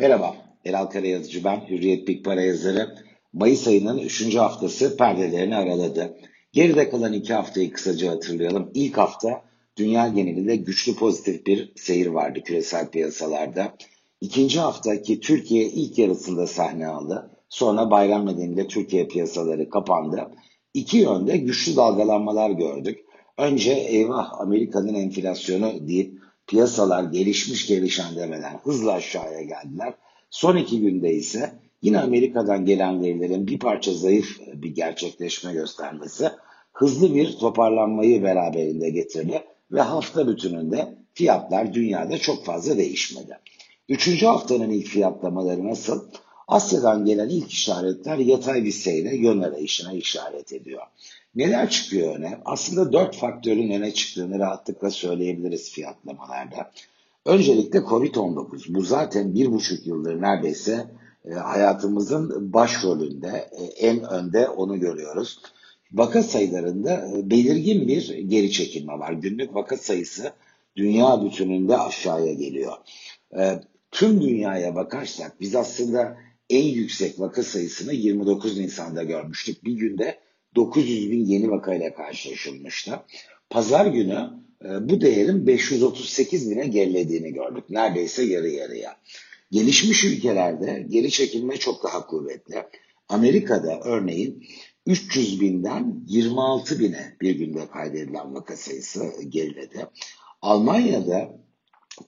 Merhaba, Eral Karayazıcı ben, Hürriyet Big Para yazarı. Mayıs ayının 3. haftası perdelerini araladı. Geride kalan iki haftayı kısaca hatırlayalım. İlk hafta dünya genelinde güçlü pozitif bir seyir vardı küresel piyasalarda. İkinci hafta ki Türkiye ilk yarısında sahne aldı. Sonra bayram nedeniyle Türkiye piyasaları kapandı. İki yönde güçlü dalgalanmalar gördük. Önce eyvah Amerika'nın enflasyonu deyip piyasalar gelişmiş gelişen demeden hızla aşağıya geldiler. Son iki günde ise yine Amerika'dan gelen verilerin bir parça zayıf bir gerçekleşme göstermesi hızlı bir toparlanmayı beraberinde getirdi ve hafta bütününde fiyatlar dünyada çok fazla değişmedi. Üçüncü haftanın ilk fiyatlamaları nasıl? Asya'dan gelen ilk işaretler yatay bir seyre yön arayışına işaret ediyor. Neler çıkıyor öne? Aslında dört faktörün öne çıktığını rahatlıkla söyleyebiliriz fiyatlamalarda. Öncelikle Covid-19. Bu zaten bir buçuk yıldır neredeyse e, hayatımızın başrolünde, e, en önde onu görüyoruz. Vaka sayılarında e, belirgin bir geri çekilme var. Günlük vaka sayısı dünya bütününde aşağıya geliyor. Tüm dünyaya bakarsak biz aslında en yüksek vaka sayısını 29 Nisan'da görmüştük. Bir günde 900 bin yeni vakayla karşılaşılmıştı. Pazar günü e, bu değerin 538 bine gerilediğini gördük. Neredeyse yarı yarıya. Gelişmiş ülkelerde geri çekilme çok daha kuvvetli. Amerika'da örneğin 300 binden 26 bine bir günde kaydedilen vaka sayısı geriledi. Almanya'da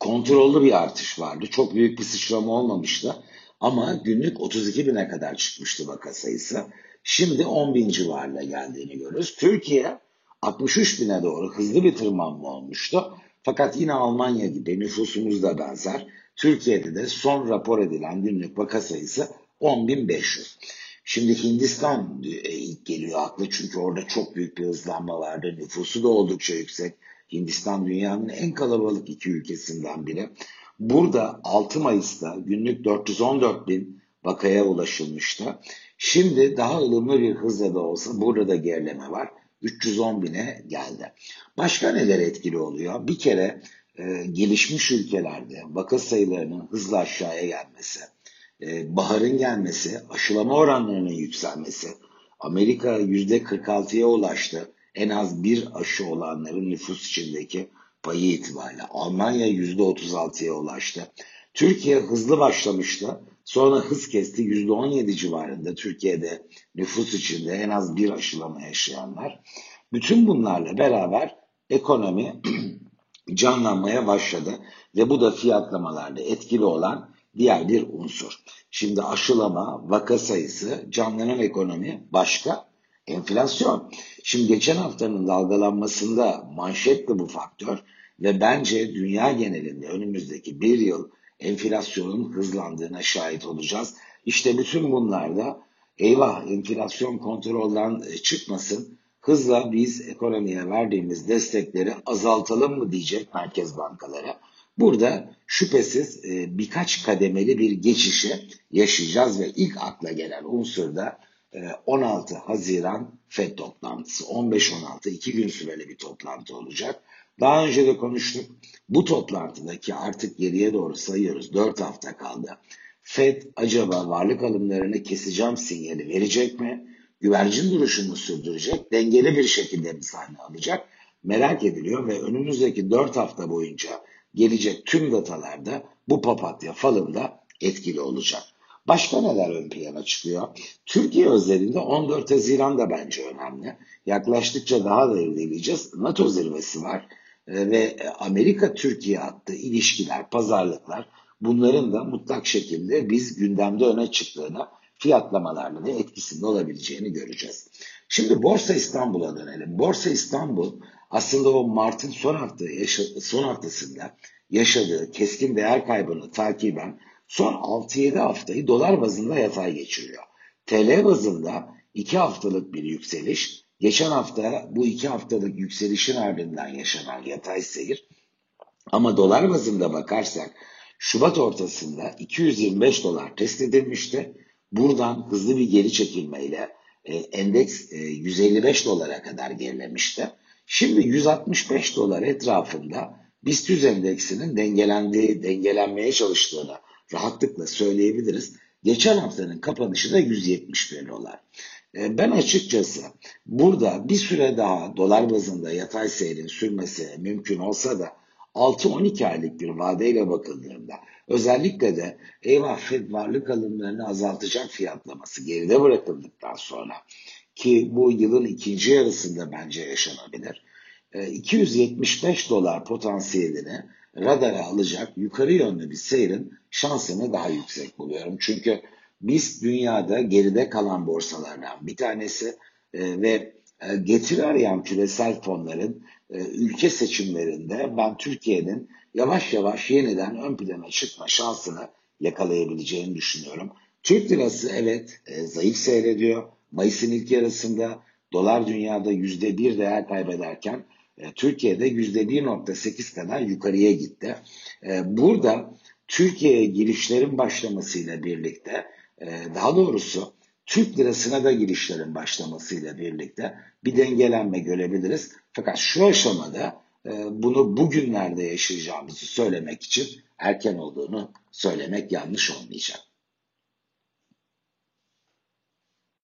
kontrollü bir artış vardı. Çok büyük bir sıçrama olmamıştı. Ama günlük 32 bine kadar çıkmıştı vaka sayısı. Şimdi 10 bin civarına geldiğini görüyoruz. Türkiye 63 bine doğru hızlı bir tırmanma olmuştu. Fakat yine Almanya gibi nüfusumuz da benzer. Türkiye'de de son rapor edilen günlük vaka sayısı 10.500. Şimdi Hindistan ilk geliyor aklı çünkü orada çok büyük bir hızlanma vardı. Nüfusu da oldukça yüksek. Hindistan dünyanın en kalabalık iki ülkesinden biri. Burada 6 Mayıs'ta günlük 414 bin vakaya ulaşılmıştı. Şimdi daha ılımlı bir hızla da olsa burada da gerileme var. 310 bine geldi. Başka neler etkili oluyor? Bir kere e, gelişmiş ülkelerde vaka sayılarının hızla aşağıya gelmesi, e, baharın gelmesi, aşılama oranlarının yükselmesi, Amerika %46'ya ulaştı. En az bir aşı olanların nüfus içindeki payı itibariyle. Almanya %36'ya ulaştı. Türkiye hızlı başlamıştı. Sonra hız kesti %17 civarında Türkiye'de nüfus içinde en az bir aşılama yaşayanlar. Bütün bunlarla beraber ekonomi canlanmaya başladı ve bu da fiyatlamalarda etkili olan diğer bir unsur. Şimdi aşılama, vaka sayısı, canlanan ekonomi başka, enflasyon. Şimdi geçen haftanın dalgalanmasında manşetti bu faktör ve bence dünya genelinde önümüzdeki bir yıl enflasyonun hızlandığına şahit olacağız. İşte bütün bunlarda eyvah enflasyon kontrolden e, çıkmasın, hızla biz ekonomiye verdiğimiz destekleri azaltalım mı diyecek merkez bankaları. Burada şüphesiz e, birkaç kademeli bir geçişi yaşayacağız ve ilk akla gelen unsur da 16 e, Haziran FED toplantısı. 15-16 iki gün süreli bir toplantı olacak. Daha önce de konuştuk. Bu toplantıdaki artık geriye doğru sayıyoruz. 4 hafta kaldı. FED acaba varlık alımlarını keseceğim sinyali verecek mi? Güvercin duruşunu sürdürecek, dengeli bir şekilde mi sahne alacak? Merak ediliyor ve önümüzdeki 4 hafta boyunca gelecek tüm datalarda bu papatya falında etkili olacak. Başka neler ön plana çıkıyor? Türkiye özelinde 14 Haziran da bence önemli. Yaklaştıkça daha da irdeleyeceğiz. NATO zirvesi var. Ee, ve Amerika-Türkiye hattı ilişkiler, pazarlıklar bunların da mutlak şekilde biz gündemde öne çıktığını fiyatlamalarla da etkisinde olabileceğini göreceğiz. Şimdi Borsa İstanbul'a dönelim. Borsa İstanbul aslında o Mart'ın son hafta yaşa, son haftasında yaşadığı keskin değer kaybını takiben son 6-7 haftayı dolar bazında yatay geçiriyor. TL bazında 2 haftalık bir yükseliş Geçen hafta bu iki haftalık yükselişin ardından yaşanan yatay seyir ama dolar bazında bakarsak Şubat ortasında 225 dolar test edilmişti. Buradan hızlı bir geri çekilmeyle e, endeks e, 155 dolara kadar gerilemişti. Şimdi 165 dolar etrafında BIST 100 endeksinin dengelendiği, dengelenmeye çalıştığını rahatlıkla söyleyebiliriz. Geçen haftanın kapanışı da 171 dolar. E, ben açıkçası burada bir süre daha dolar bazında yatay seyrin sürmesi mümkün olsa da 6-12 aylık bir vadeyle bakıldığında özellikle de eyvah Fed varlık alımlarını azaltacak fiyatlaması geride bırakıldıktan sonra ki bu yılın ikinci yarısında bence yaşanabilir. 275 dolar potansiyelini radara alacak yukarı yönlü bir seyrin şansını daha yüksek buluyorum. Çünkü biz dünyada geride kalan borsalardan bir tanesi e, ve e, getiri arayan küresel fonların e, ülke seçimlerinde ben Türkiye'nin yavaş yavaş yeniden ön plana çıkma şansını yakalayabileceğini düşünüyorum. Türk lirası evet e, zayıf seyrediyor. Mayıs'ın ilk yarısında dolar dünyada yüzde bir değer kaybederken e, Türkiye'de yüzde 1.8 kadar yukarıya gitti. E, burada Türkiye'ye girişlerin başlamasıyla birlikte e, daha doğrusu Türk lirasına da girişlerin başlamasıyla birlikte bir dengelenme görebiliriz. Fakat şu aşamada bunu bugünlerde yaşayacağımızı söylemek için erken olduğunu söylemek yanlış olmayacak.